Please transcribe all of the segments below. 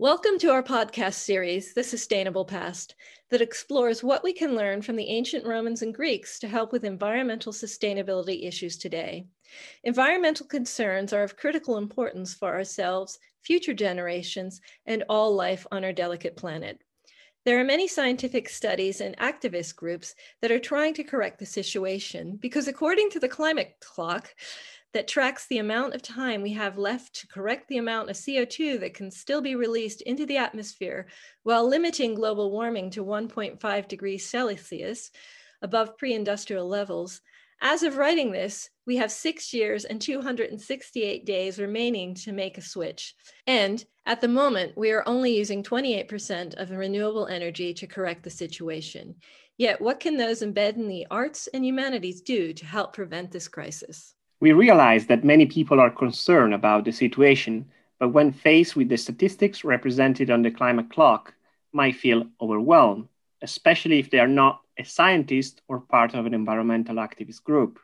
Welcome to our podcast series, The Sustainable Past, that explores what we can learn from the ancient Romans and Greeks to help with environmental sustainability issues today. Environmental concerns are of critical importance for ourselves, future generations, and all life on our delicate planet. There are many scientific studies and activist groups that are trying to correct the situation because, according to the climate clock, that tracks the amount of time we have left to correct the amount of CO2 that can still be released into the atmosphere while limiting global warming to 1.5 degrees Celsius above pre industrial levels. As of writing this, we have six years and 268 days remaining to make a switch. And at the moment, we are only using 28% of renewable energy to correct the situation. Yet, what can those embedded in the arts and humanities do to help prevent this crisis? We realize that many people are concerned about the situation, but when faced with the statistics represented on the climate clock, might feel overwhelmed, especially if they are not a scientist or part of an environmental activist group.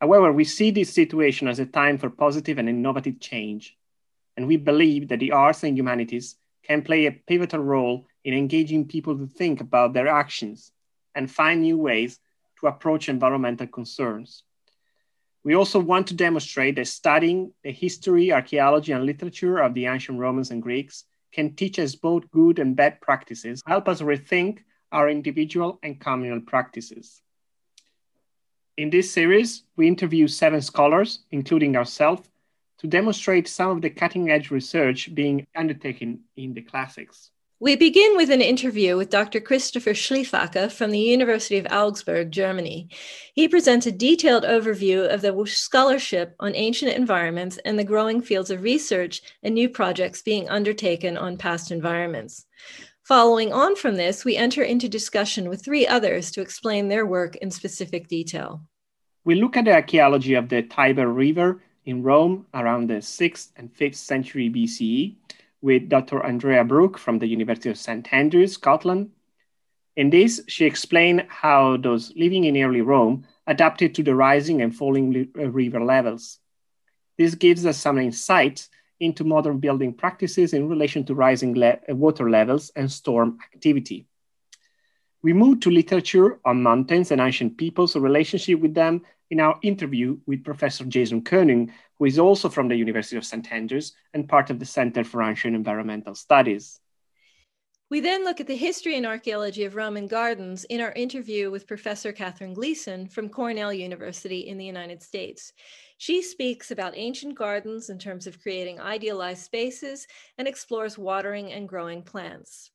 However, we see this situation as a time for positive and innovative change, and we believe that the arts and humanities can play a pivotal role in engaging people to think about their actions and find new ways to approach environmental concerns. We also want to demonstrate that studying the history, archaeology, and literature of the ancient Romans and Greeks can teach us both good and bad practices, help us rethink our individual and communal practices. In this series, we interview seven scholars, including ourselves, to demonstrate some of the cutting edge research being undertaken in the classics. We begin with an interview with Dr. Christopher Schliephake from the University of Augsburg, Germany. He presents a detailed overview of the scholarship on ancient environments and the growing fields of research and new projects being undertaken on past environments. Following on from this, we enter into discussion with three others to explain their work in specific detail. We look at the archaeology of the Tiber River in Rome around the 6th and 5th century BCE with Dr. Andrea Brock from the University of St. Andrews, Scotland. In this, she explained how those living in early Rome adapted to the rising and falling uh, river levels. This gives us some insight into modern building practices in relation to rising le uh, water levels and storm activity. We move to literature on mountains and ancient peoples, relationship with them in our interview with Professor Jason Koenig, who is also from the University of St. Andrews and part of the Center for Ancient Environmental Studies. We then look at the history and archaeology of Roman gardens in our interview with Professor Kathryn Gleason from Cornell University in the United States. She speaks about ancient gardens in terms of creating idealized spaces and explores watering and growing plants.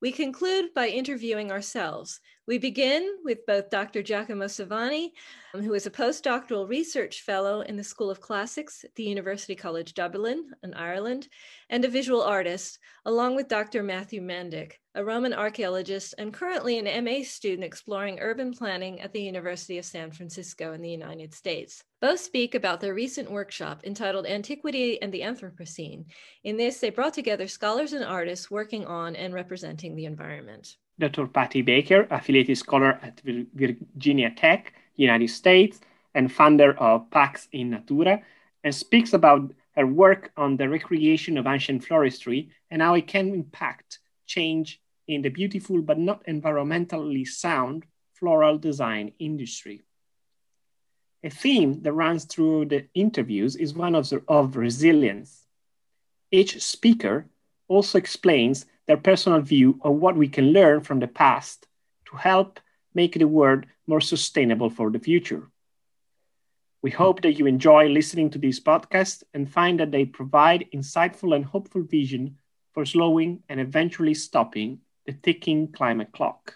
We conclude by interviewing ourselves. We begin with both Dr. Giacomo Savani, um, who is a postdoctoral research fellow in the School of Classics at the University College Dublin in Ireland, and a visual artist, along with Dr. Matthew Mandich, a Roman archaeologist and currently an MA student exploring urban planning at the University of San Francisco in the United States. Both speak about their recent workshop entitled Antiquity and the Anthropocene. In this, they brought together scholars and artists working on and representing the environment. Dr. Patty Baker, affiliated scholar at Virginia Tech, United States, and founder of Pax in Natura, and speaks about her work on the recreation of ancient floristry and how it can impact change in the beautiful but not environmentally sound floral design industry. A theme that runs through the interviews is one of, the, of resilience. Each speaker also explains their personal view of what we can learn from the past to help make the world more sustainable for the future. We hope that you enjoy listening to this podcast and find that they provide insightful and hopeful vision for slowing and eventually stopping the ticking climate clock.